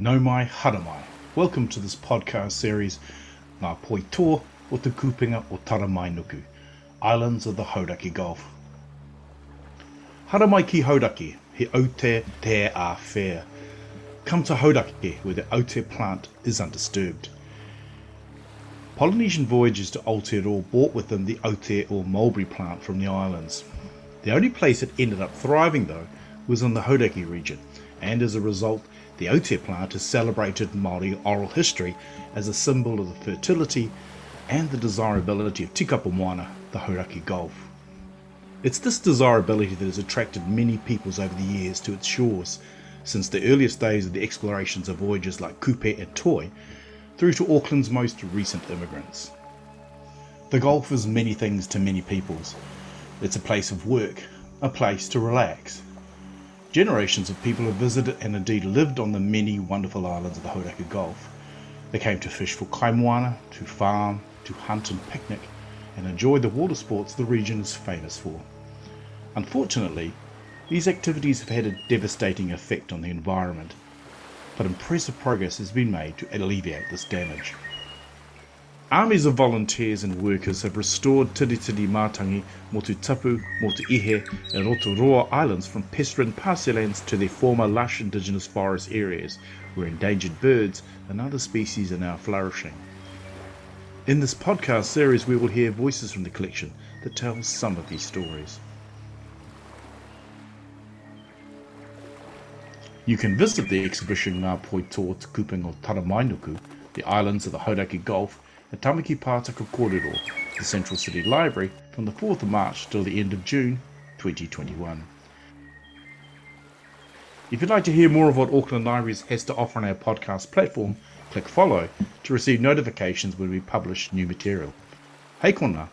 No mai haramai. Welcome to this podcast series, Ngā Poi Tō o Te Kupinga o Taramainoku, Islands of the Hauraki Gulf. Haramai ki Hauraki, he Aute Te A Fair. Come to Hauraki, where the Aute plant is undisturbed. Polynesian voyagers to Aotearoa brought with them the Aute or mulberry plant from the islands. The only place it ended up thriving, though, was in the Hauraki region, and as a result, the Aute plant is celebrated in Māori oral history as a symbol of the fertility and the desirability of Tikapa Moana, the Hauraki Gulf. It's this desirability that has attracted many peoples over the years to its shores, since the earliest days of the explorations of voyagers like Kupe and Toi, through to Auckland's most recent immigrants. The Gulf is many things to many peoples. It's a place of work, a place to relax, Generations of people have visited and indeed lived on the many wonderful islands of the Hauraki Gulf. They came to fish for kaimoana, to farm, to hunt and picnic, and enjoy the water sports the region is famous for. Unfortunately, these activities have had a devastating effect on the environment, but impressive progress has been made to alleviate this damage. Armies of volunteers and workers have restored Tiritiri Mātangi, Motu Tapu, Motuihe and Rotoroa Islands from pestering pasture to their former lush indigenous forest areas where endangered birds and other species are now flourishing. In this podcast series we will hear voices from the collection that tell some of these stories. You can visit the exhibition Ngā Poi Tō Te o Taramainoku, the islands of the Hauraki Gulf, Tamaki Pātaka Kōrero, the Central City Library, from the 4th of March till the end of June 2021. If you'd like to hear more of what Auckland Libraries has to offer on our podcast platform, click follow to receive notifications when we publish new material. Hei kona,